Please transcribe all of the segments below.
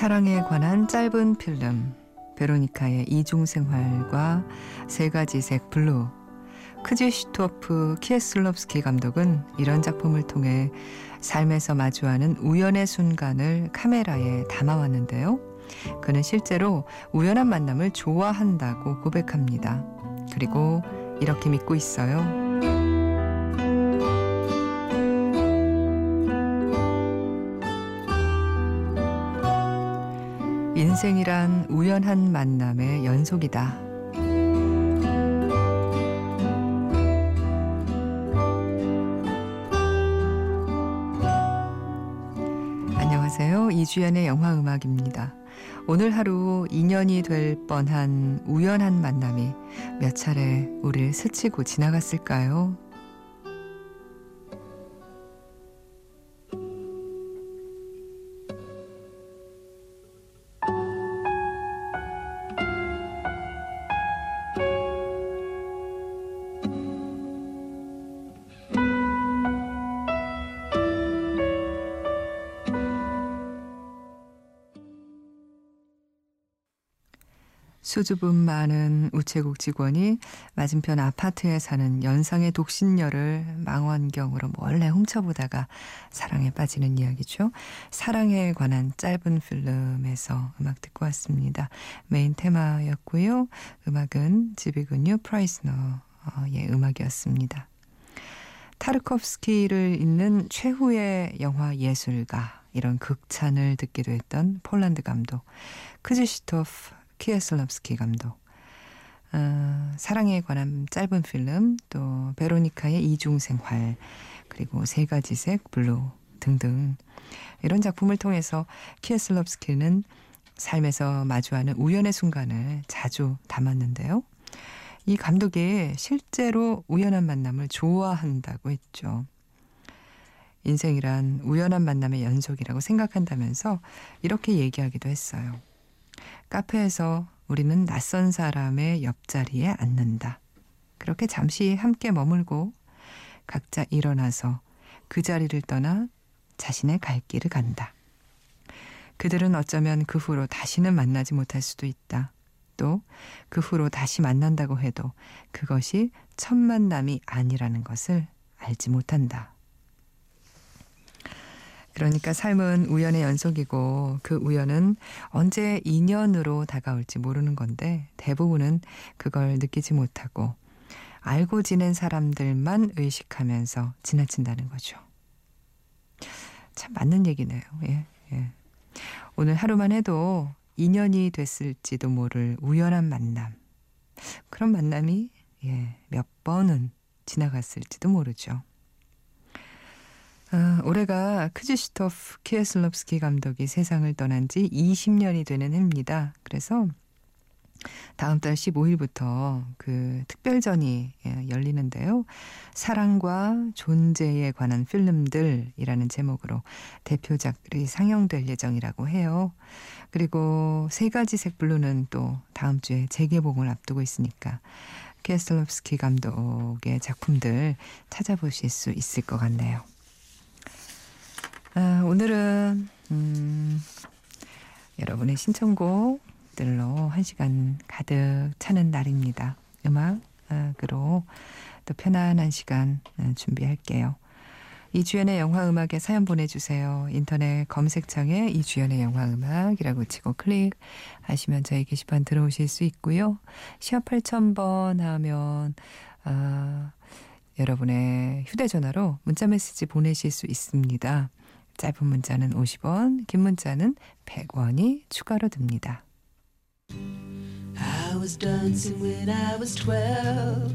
사랑에 관한 짧은 필름 베로니카의 이중생활과 세 가지 색 블루 크지슈토프 키에슬롭스키 감독은 이런 작품을 통해 삶에서 마주하는 우연의 순간을 카메라에 담아왔는데요. 그는 실제로 우연한 만남을 좋아한다고 고백합니다. 그리고 이렇게 믿고 있어요. 인생이란 우연한 만남의 연속이다. 안녕하세요. 이주연의 영화 음악입니다. 오늘 하루 인연이 될 뻔한 우연한 만남이 몇 차례 우리를 스치고 지나갔을까요? 수줍음 많은 우체국 직원이 맞은편 아파트에 사는 연상의 독신녀를 망원경으로 몰래 훔쳐보다가 사랑에 빠지는 이야기죠. 사랑에 관한 짧은 필름에서 음악 듣고 왔습니다. 메인 테마였고요. 음악은 즈비그뉴 프라이스너의 음악이었습니다. 타르콥스키를 잇는 최후의 영화 예술가 이런 극찬을 듣기도 했던 폴란드 감독 크즈시토프 키에슬럽스키 감독. 어, 사랑에 관한 짧은 필름, 또 베로니카의 이중생활, 그리고 세 가지 색 블루 등등 이런 작품을 통해서 키에슬럽스키는 삶에서 마주하는 우연의 순간을 자주 담았는데요. 이 감독이 실제로 우연한 만남을 좋아한다고 했죠. 인생이란 우연한 만남의 연속이라고 생각한다면서 이렇게 얘기하기도 했어요. 카페에서 우리는 낯선 사람의 옆자리에 앉는다. 그렇게 잠시 함께 머물고 각자 일어나서 그 자리를 떠나 자신의 갈 길을 간다. 그들은 어쩌면 그 후로 다시는 만나지 못할 수도 있다. 또 그 후로 다시 만난다고 해도 그것이 첫 만남이 아니라는 것을 알지 못한다. 그러니까 삶은 우연의 연속이고 그 우연은 언제 인연으로 다가올지 모르는 건데 대부분은 그걸 느끼지 못하고 알고 지낸 사람들만 의식하면서 지나친다는 거죠. 참 맞는 얘기네요. 예, 예. 오늘 하루만 해도 인연이 됐을지도 모를 우연한 만남. 그런 만남이 예, 몇 번은 지나갔을지도 모르죠. 아, 올해가 크지슈토프 키에슬롭스키 감독이 세상을 떠난 지 20년이 되는 해입니다. 그래서 다음 달 15일부터 그 특별전이 예, 열리는데요. 사랑과 존재에 관한 필름들이라는 제목으로 대표작들이 상영될 예정이라고 해요. 그리고 세 가지 색 블루는 또 다음 주에 재개봉을 앞두고 있으니까 키에슬롭스키 감독의 작품들 찾아보실 수 있을 것 같네요. 아, 오늘은 음, 여러분의 신청곡들로 한 시간 가득 차는 날입니다. 음악으로 또 편안한 시간 어, 준비할게요. 이주연의 영화 음악에 사연 보내주세요. 인터넷 검색창에 이주연의 영화 음악이라고 치고 클릭하시면 저희 게시판 들어오실 수 있고요. 시합 8000번 하면 아, 여러분의 휴대전화로 문자메시지 보내실 수 있습니다. 짧은 문자는 50원, 긴 문자는 100원이 추가로 듭니다. I was dancing when I was 12.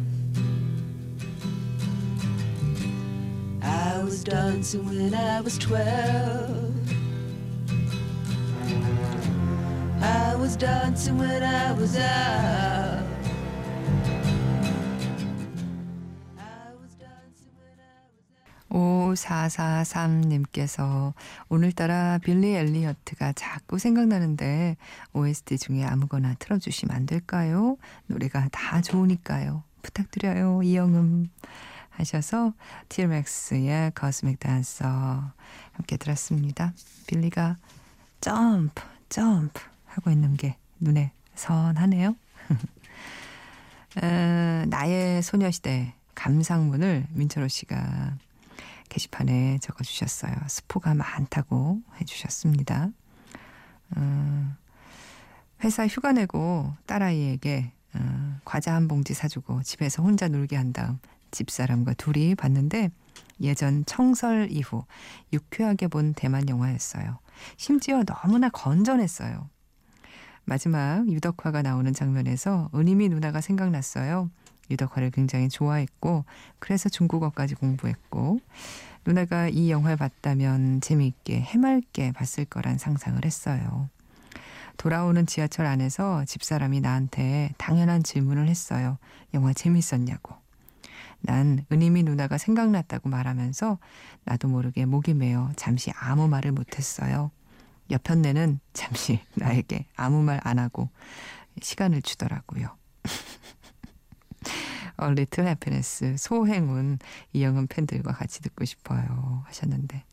I was dancing when I was 12. I was dancing when I was out. 5443님께서 오늘따라 빌리 엘리어트가 자꾸 생각나는데 OST 중에 아무거나 틀어주시면 안 될까요? 노래가 다 좋으니까요. 부탁드려요. 이영음 하셔서 TMX의 거스믹 댄서 함께 들었습니다. 빌리가 점프 점프 하고 있는 게 눈에 선하네요. 어, 나의 소녀시대 감상문을 민철호 씨가 게시판에 적어주셨어요. 스포가 많다고 해주셨습니다. 어, 회사 휴가 내고 딸아이에게 어, 과자 한 봉지 사주고 집에서 혼자 놀게 한 다음 집사람과 둘이 봤는데 예전 청설 이후 유쾌하게 본 대만 영화였어요. 심지어 너무나 건전했어요. 마지막 유덕화가 나오는 장면에서 은임이 누나가 생각났어요. 유덕화를 굉장히 좋아했고 그래서 중국어까지 공부했고 누나가 이 영화를 봤다면 재미있게 해맑게 봤을 거란 상상을 했어요. 돌아오는 지하철 안에서 집사람이 나한테 당연한 질문을 했어요. 영화 재밌었냐고. 난 은임이 누나가 생각났다고 말하면서 나도 모르게 목이 메어 잠시 아무 말을 못했어요. 옆편내는 잠시 나에게 아무 말 안 하고 시간을 주더라고요. 어, 리틀 해피네스 소행운 이영은 팬들과 같이 듣고 싶어요 하셨는데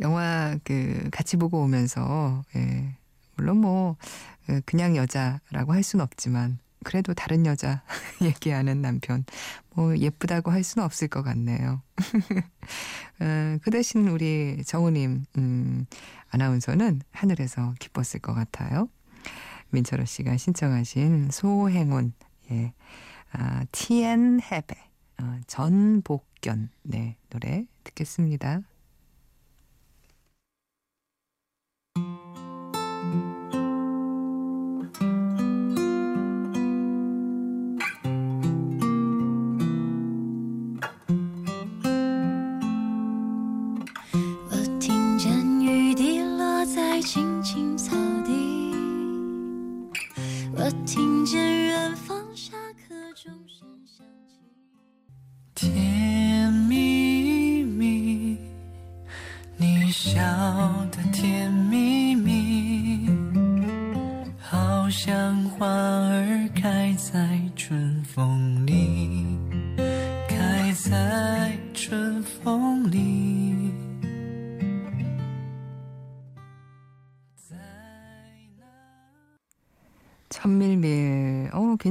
영화 그 같이 보고 오면서 예, 물론 뭐그 그냥 여자라고 할 수는 없지만 그래도 다른 여자 얘기하는 남편 뭐 예쁘다고 할 수는 없을 것 같네요. 어, 그 대신 우리 정우님 음, 아나운서는 하늘에서 기뻤을 것 같아요. 민철호 씨가 신청하신 소행운 예. 아, 티엔 헤베 어, 전복견 네 노래 듣겠습니다.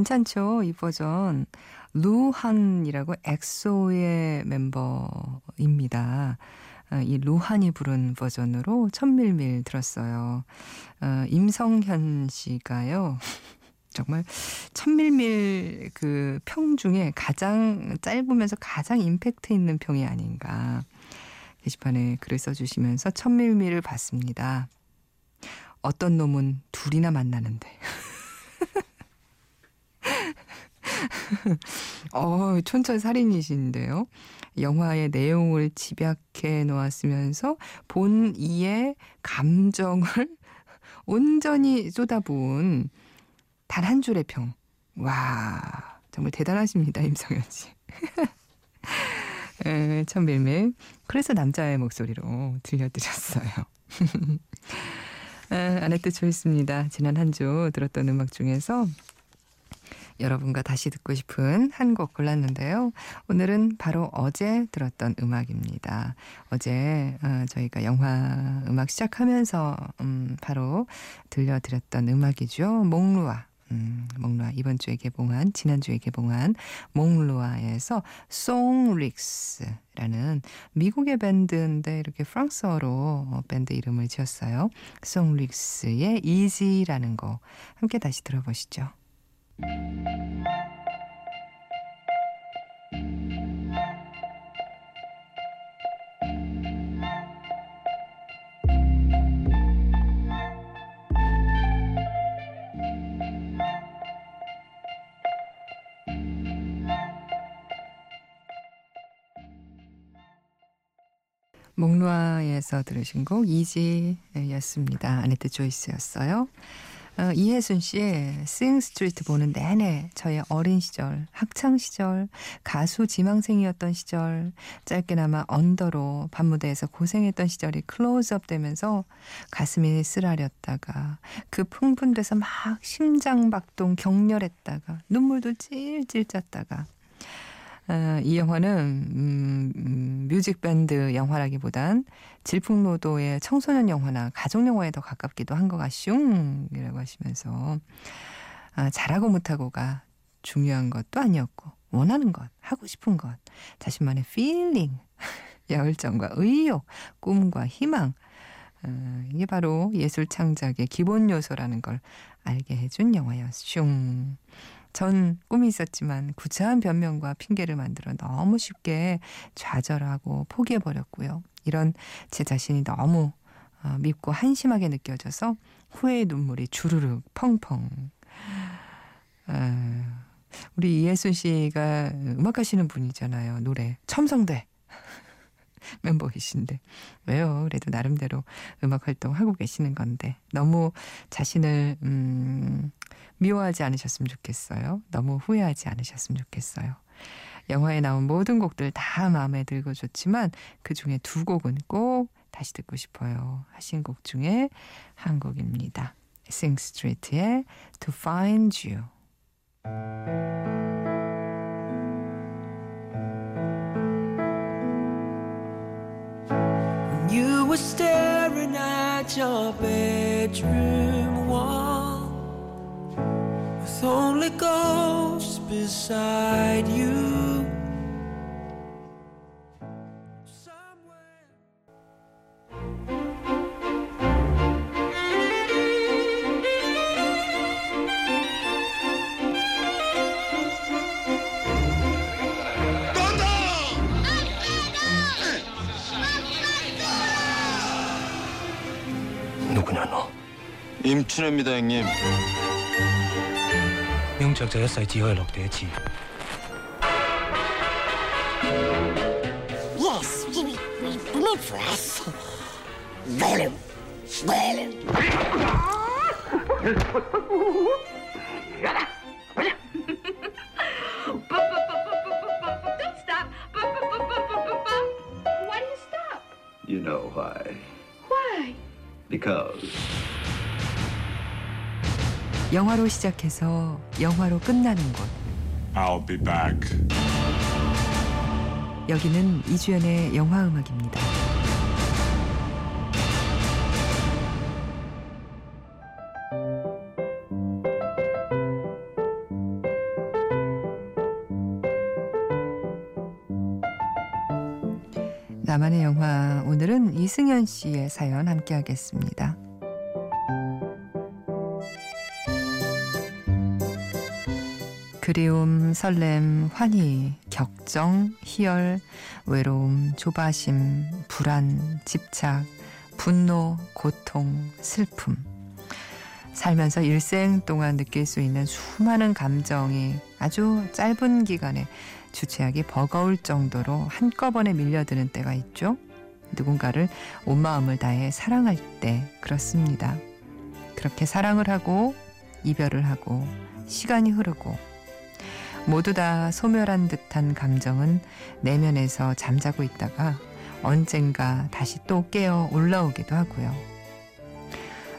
괜찮죠? 이 버전. 루한이라고 엑소의 멤버입니다. 어, 이 루한이 부른 버전으로 천밀밀 들었어요. 어, 임성현 씨가요. 정말 천밀밀 그 평 중에 가장 짧으면서 가장 임팩트 있는 평이 아닌가. 게시판에 글을 써주시면서 천밀밀을 봤습니다. 어떤 놈은 둘이나 만나는데. 어, 촌철살인이신데요. 영화의 내용을 집약해 놓았으면서 본 이의 감정을 온전히 쏟아부은 단 한 줄의 평. 와, 정말 대단하십니다, 임성현 씨. 에, 참 밀밀. 그래서 남자의 목소리로 들려드렸어요. 에, 아네뜨 choice입니다. 지난 한 주 들었던 음악 중에서 여러분과 다시 듣고 싶은 한 곡 골랐는데요. 오늘은 바로 어제 들었던 음악입니다. 어제 어, 저희가 영화 음악 시작하면서 음, 바로 들려드렸던 음악이죠. 몽루아. 음, 몽루아 이번 주에 개봉한 지난주에 개봉한 몽루아에서 Son Lux라는 미국의 밴드인데 이렇게 프랑스어로 어, 밴드 이름을 지었어요. Son Lux의 Easy라는 곡 함께 다시 들어보시죠. 몽루아에서 들으신 곡 Easy였습니다. 아네뜨 choice였어요. 어, 이혜순 씨의 Sing Street 보는 내내 저의 어린 시절, 학창 시절, 가수 지망생이었던 시절, 짧게나마 언더로 밤무대에서 고생했던 시절이 클로즈업 되면서 가슴이 쓰라렸다가 그 흥분돼서 막 심장박동 격렬했다가 눈물도 찔찔 짰다가 어, 이 영화는 음, 음, music밴드 영화라기보단 질풍노도의 청소년 영화나 가족 영화에 더 가깝기도 한 것 같슝이라고 하시면서 아, 잘하고 못하고가 중요한 것도 아니었고 원하는 것, 하고 싶은 것, 자신만의 feeling, 열정과 의욕, 꿈과 희망 어, 이게 바로 예술 창작의 기본 요소라는 걸 알게 해준 영화였슈. 전 꿈이 있었지만 구차한 변명과 핑계를 만들어 너무 쉽게 좌절하고 포기해버렸고요. 이런 제 자신이 너무 어, 밉고 한심하게 느껴져서 후회의 눈물이 주르륵 펑펑. 어, 우리 이예순 씨가 음악 하시는 분이잖아요. 노래 첨성대 멤버이신데 왜요? 그래도 나름대로 음악 활동하고 계시는 건데 너무 자신을 음, 미워하지 않으셨으면 좋겠어요. 너무 후회하지 않으셨으면 좋겠어요. 영화에 나온 모든 곡들 다 마음에 들고 좋지만 그 중에 두 곡은 꼭 다시 듣고 싶어요. 하신 곡 중에 한 곡입니다. Sing Street의 To Find You. Were staring at your bedroom wall with only ghosts beside you. 춘혜입니다 형님 영적這一世只可以落地一次。 Yes, give me, we live for us. Well, well. Don't stop. Why do you stop? You know why Why? Because 영화로 시작해서 영화로 끝나는 곳. I'll be back. 여기는 이주연의 영화 음악입니다. 나만의 영화 오늘은 이승현 씨의 사연 함께 하겠습니다. 그리움, 설렘, 환희, 격정, 희열, 외로움, 조바심, 불안, 집착, 분노, 고통, 슬픔. 살면서 일생 동안 느낄 수 있는 수많은 감정이 아주 짧은 기간에 주체하기 버거울 정도로 한꺼번에 밀려드는 때가 있죠. 누군가를 온 마음을 다해 사랑할 때 그렇습니다. 그렇게 사랑을 하고 이별을 하고 시간이 흐르고 모두 다 소멸한 듯한 감정은 내면에서 잠자고 있다가 언젠가 다시 또 깨어 올라오기도 하고요.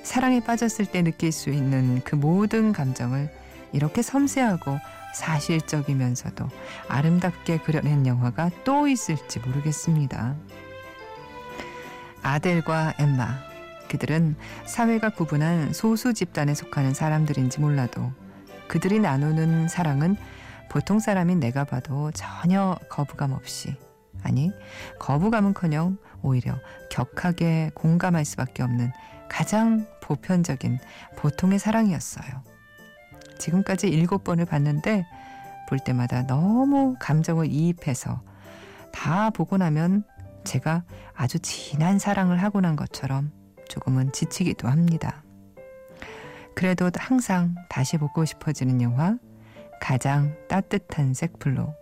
사랑에 빠졌을 때 느낄 수 있는 그 모든 감정을 이렇게 섬세하고 사실적이면서도 아름답게 그려낸 영화가 또 있을지 모르겠습니다. 아델과 엠마. 그들은 사회가 구분한 소수 집단에 속하는 사람들인지 몰라도 그들이 나누는 사랑은 보통 사람인 내가 봐도 전혀 거부감 없이 아니 거부감은커녕 오히려 격하게 공감할 수밖에 없는 가장 보편적인 보통의 사랑이었어요. 지금까지 일곱 번을 봤는데 볼 때마다 너무 감정을 이입해서 다 보고 나면 제가 아주 진한 사랑을 하고 난 것처럼 조금은 지치기도 합니다. 그래도 항상 다시 보고 싶어지는 영화 가장 따뜻한 색블루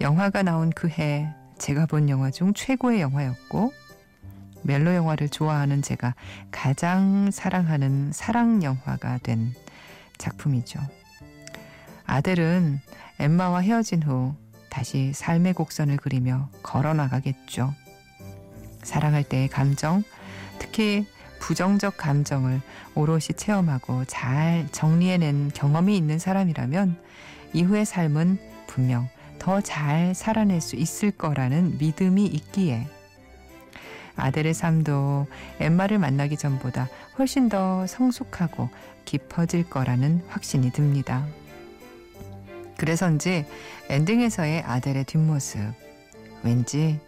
영화가 나온 그 해 제가 본 영화 중 최고의 영화였고 멜로 영화를 좋아하는 제가 가장 사랑하는 사랑 영화가 된 작품이죠. 아들은 엠마와 헤어진 후 다시 삶의 곡선을 그리며 걸어 나가겠죠. 사랑할 때의 감정, 특히 부정적 감정을 오롯이 체험하고 잘 정리해낸 경험이 있는 사람이라면 이후의 삶은 분명 더 잘 살아낼 수 있을 거라는 믿음이 있기에 아들의 삶도 엠마를 만나기 전보다 훨씬 더 성숙하고 깊어질 거라는 확신이 듭니다. 그래서인지 엔딩에서의 아델의 뒷모습 왠지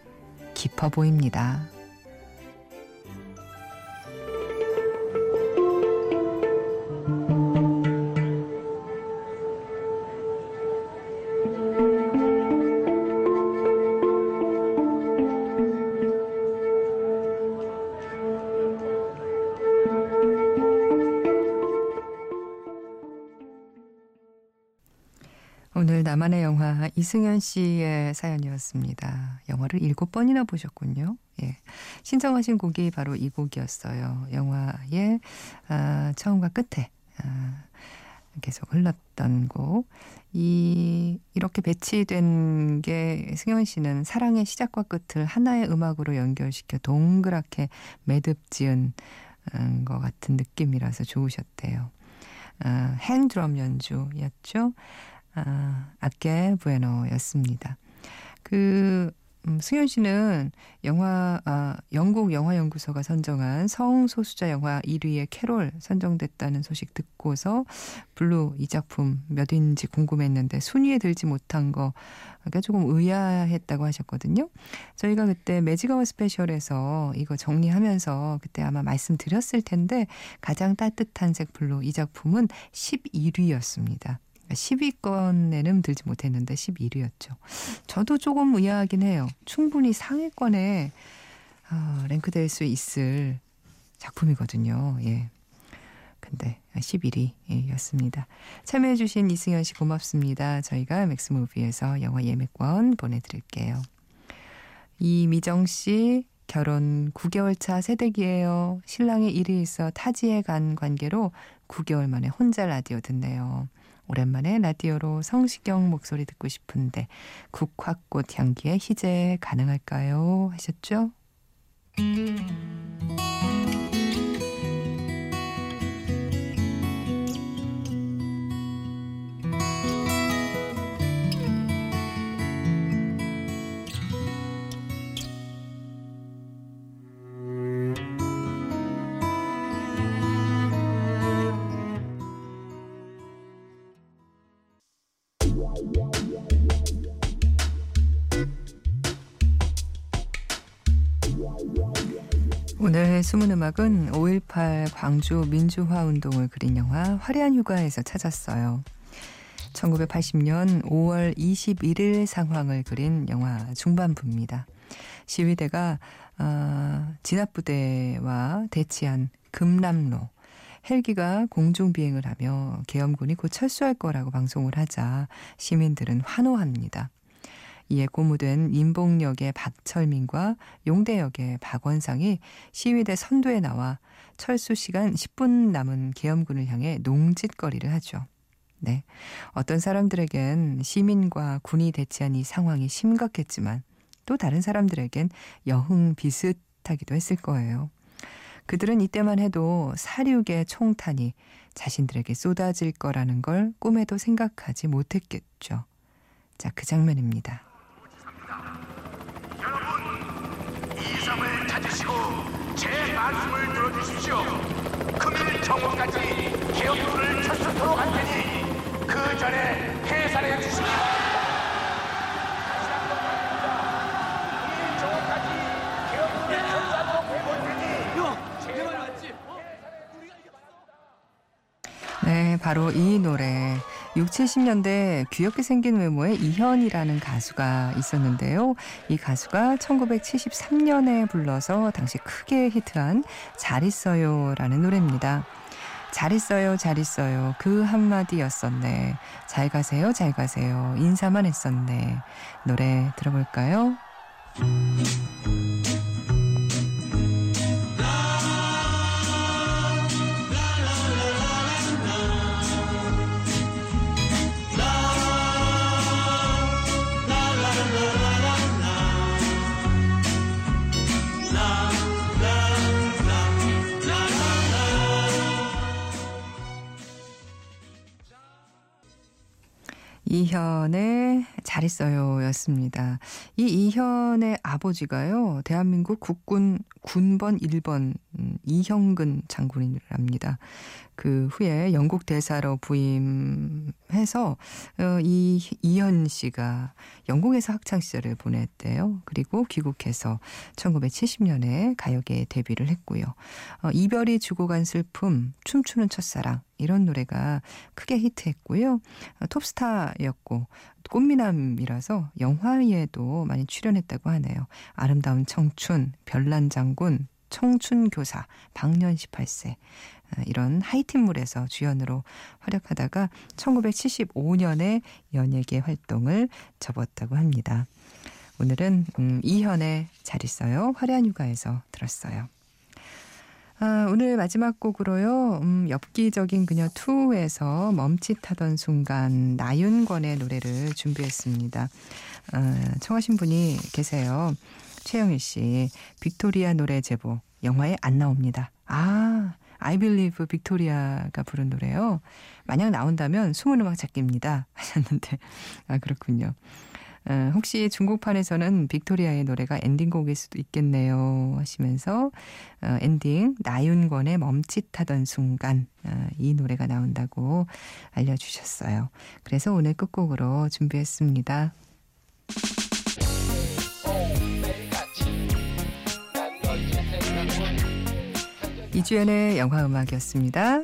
깊어 보입니다. 오늘 나만의 영화 이승현 씨의 사연이었습니다. 영화를 일곱 번이나 보셨군요. 예. 신청하신 곡이 바로 이 곡이었어요. 영화의 아, 처음과 끝에 아, 계속 흘렀던 곡. 이 이렇게 배치된 게 승현 씨는 사랑의 시작과 끝을 하나의 음악으로 연결시켜 동그랗게 매듭 지은 음, 것 같은 느낌이라서 좋으셨대요. 아, hang drum 연주였죠. 아, Ah Que Bueno였습니다. 그 음, 승현 씨는 영화 아, 영국 영화 연구소가 선정한 성소수자 영화 1위에 캐롤 선정됐다는 소식 듣고서 블루 이 작품 몇인지 궁금했는데 순위에 들지 못한 거 그러니까 조금 의아했다고 하셨거든요. 저희가 그때 magic hour special에서 이거 정리하면서 그때 아마 말씀드렸을 텐데 가장 따뜻한 색 블루 이 작품은 11위였습니다. 10위권에는 들지 못했는데 11위였죠. 저도 조금 의아하긴 해요. 충분히 상위권에 어, 랭크될 수 있을 작품이거든요. 예. 근데 11위였습니다. 참여해주신 이승현 씨 고맙습니다. 저희가 맥스무비에서 영화 예매권 보내드릴게요. 이미정 씨 결혼 9개월 차 새댁이에요. 신랑이 일이 있어 타지에 간 관계로 9개월 만에 혼자 라디오 듣네요. 오랜만에 라디오로 성시경 목소리 듣고 싶은데 국화꽃 향기의 희재 가능할까요? 하셨죠? 오늘 숨은 음악은 5.18 광주 민주화 운동을 그린 영화 화려한 휴가에서 찾았어요. 1980년 5월 21일 상황을 그린 영화 중반부입니다. 시위대가 어, 진압부대와 대치한 금남로 헬기가 공중 비행을 하며 계엄군이 곧 철수할 거라고 방송을 하자 시민들은 환호합니다. 이에 고무된 인봉역의 박철민과 용대역의 박원상이 시위대 선두에 나와 철수 시간 10분 남은 계엄군을 향해 농짓거리를 하죠. 네. 어떤 사람들에겐 시민과 군이 대치한 이 상황이 심각했지만 또 다른 사람들에겐 여흥 비슷하기도 했을 거예요. 그들은 이때만 해도 사륙의 총탄이 자신들에게 쏟아질 거라는 걸 꿈에도 생각하지 못했겠죠. 자, 그 장면입니다. 이성을 찾으시고 제 말씀을 들어주십시오. 금일 정오까지 기업부를 철수토록 할 테니 그 전에 해산해 주시기 네, 바로 이 노래. 6, 70년대 귀엽게 생긴 외모의 이현이라는 가수가 있었는데요. 이 가수가 1973년에 불러서 당시 크게 히트한 잘 있어요라는 노래입니다. 잘 있어요, 잘 있어요. 그 한마디였었네. 잘 가세요, 잘 가세요. 인사만 했었네. 노래 들어볼까요? 이현의 잘했어요 였습니다. 이 이현의 아버지가요, 대한민국 국군 군번 1번 음, 이형근 장군이랍니다. 그 후에 영국 대사로 부임해서 어, 이 이현 씨가 영국에서 학창 시절을 보냈대요. 그리고 귀국해서 1970년에 가요계에 데뷔를 했고요. 어, 이별이 주고 간 슬픔, 춤추는 첫사랑 이런 노래가 크게 히트했고요. 어, 톱스타였고 꽃미남이라서 영화에도 많이 출연했다고 하네요. 아름다운 청춘, 별난 장군, 청춘 교사, 방년 18세 아, 이런 하이틴물에서 주연으로 활약하다가 1975년에 연예계 활동을 접었다고 합니다. 오늘은 음, 이현의 잘 있어요. 화려한 휴가에서 들었어요. 아, 오늘 마지막 곡으로요. 음, 엽기적인 그녀 2에서 멈칫하던 순간 나윤권의 노래를 준비했습니다. 아, 청하신 분이 계세요. 최영일 씨, 빅토리아 노래 제목 영화에 안 나옵니다. 아, I Believe 빅토리아가 부른 노래요. 만약 나온다면 숨은 음악 찾기입니다. 하셨는데, 아 그렇군요. 어, 혹시 중국판에서는 빅토리아의 노래가 엔딩곡일 수도 있겠네요 하시면서 어, 엔딩 나윤권의 멈칫하던 순간 어, 이 노래가 나온다고 알려주셨어요. 그래서 오늘 끝곡으로 준비했습니다. 이주연의 영화음악이었습니다.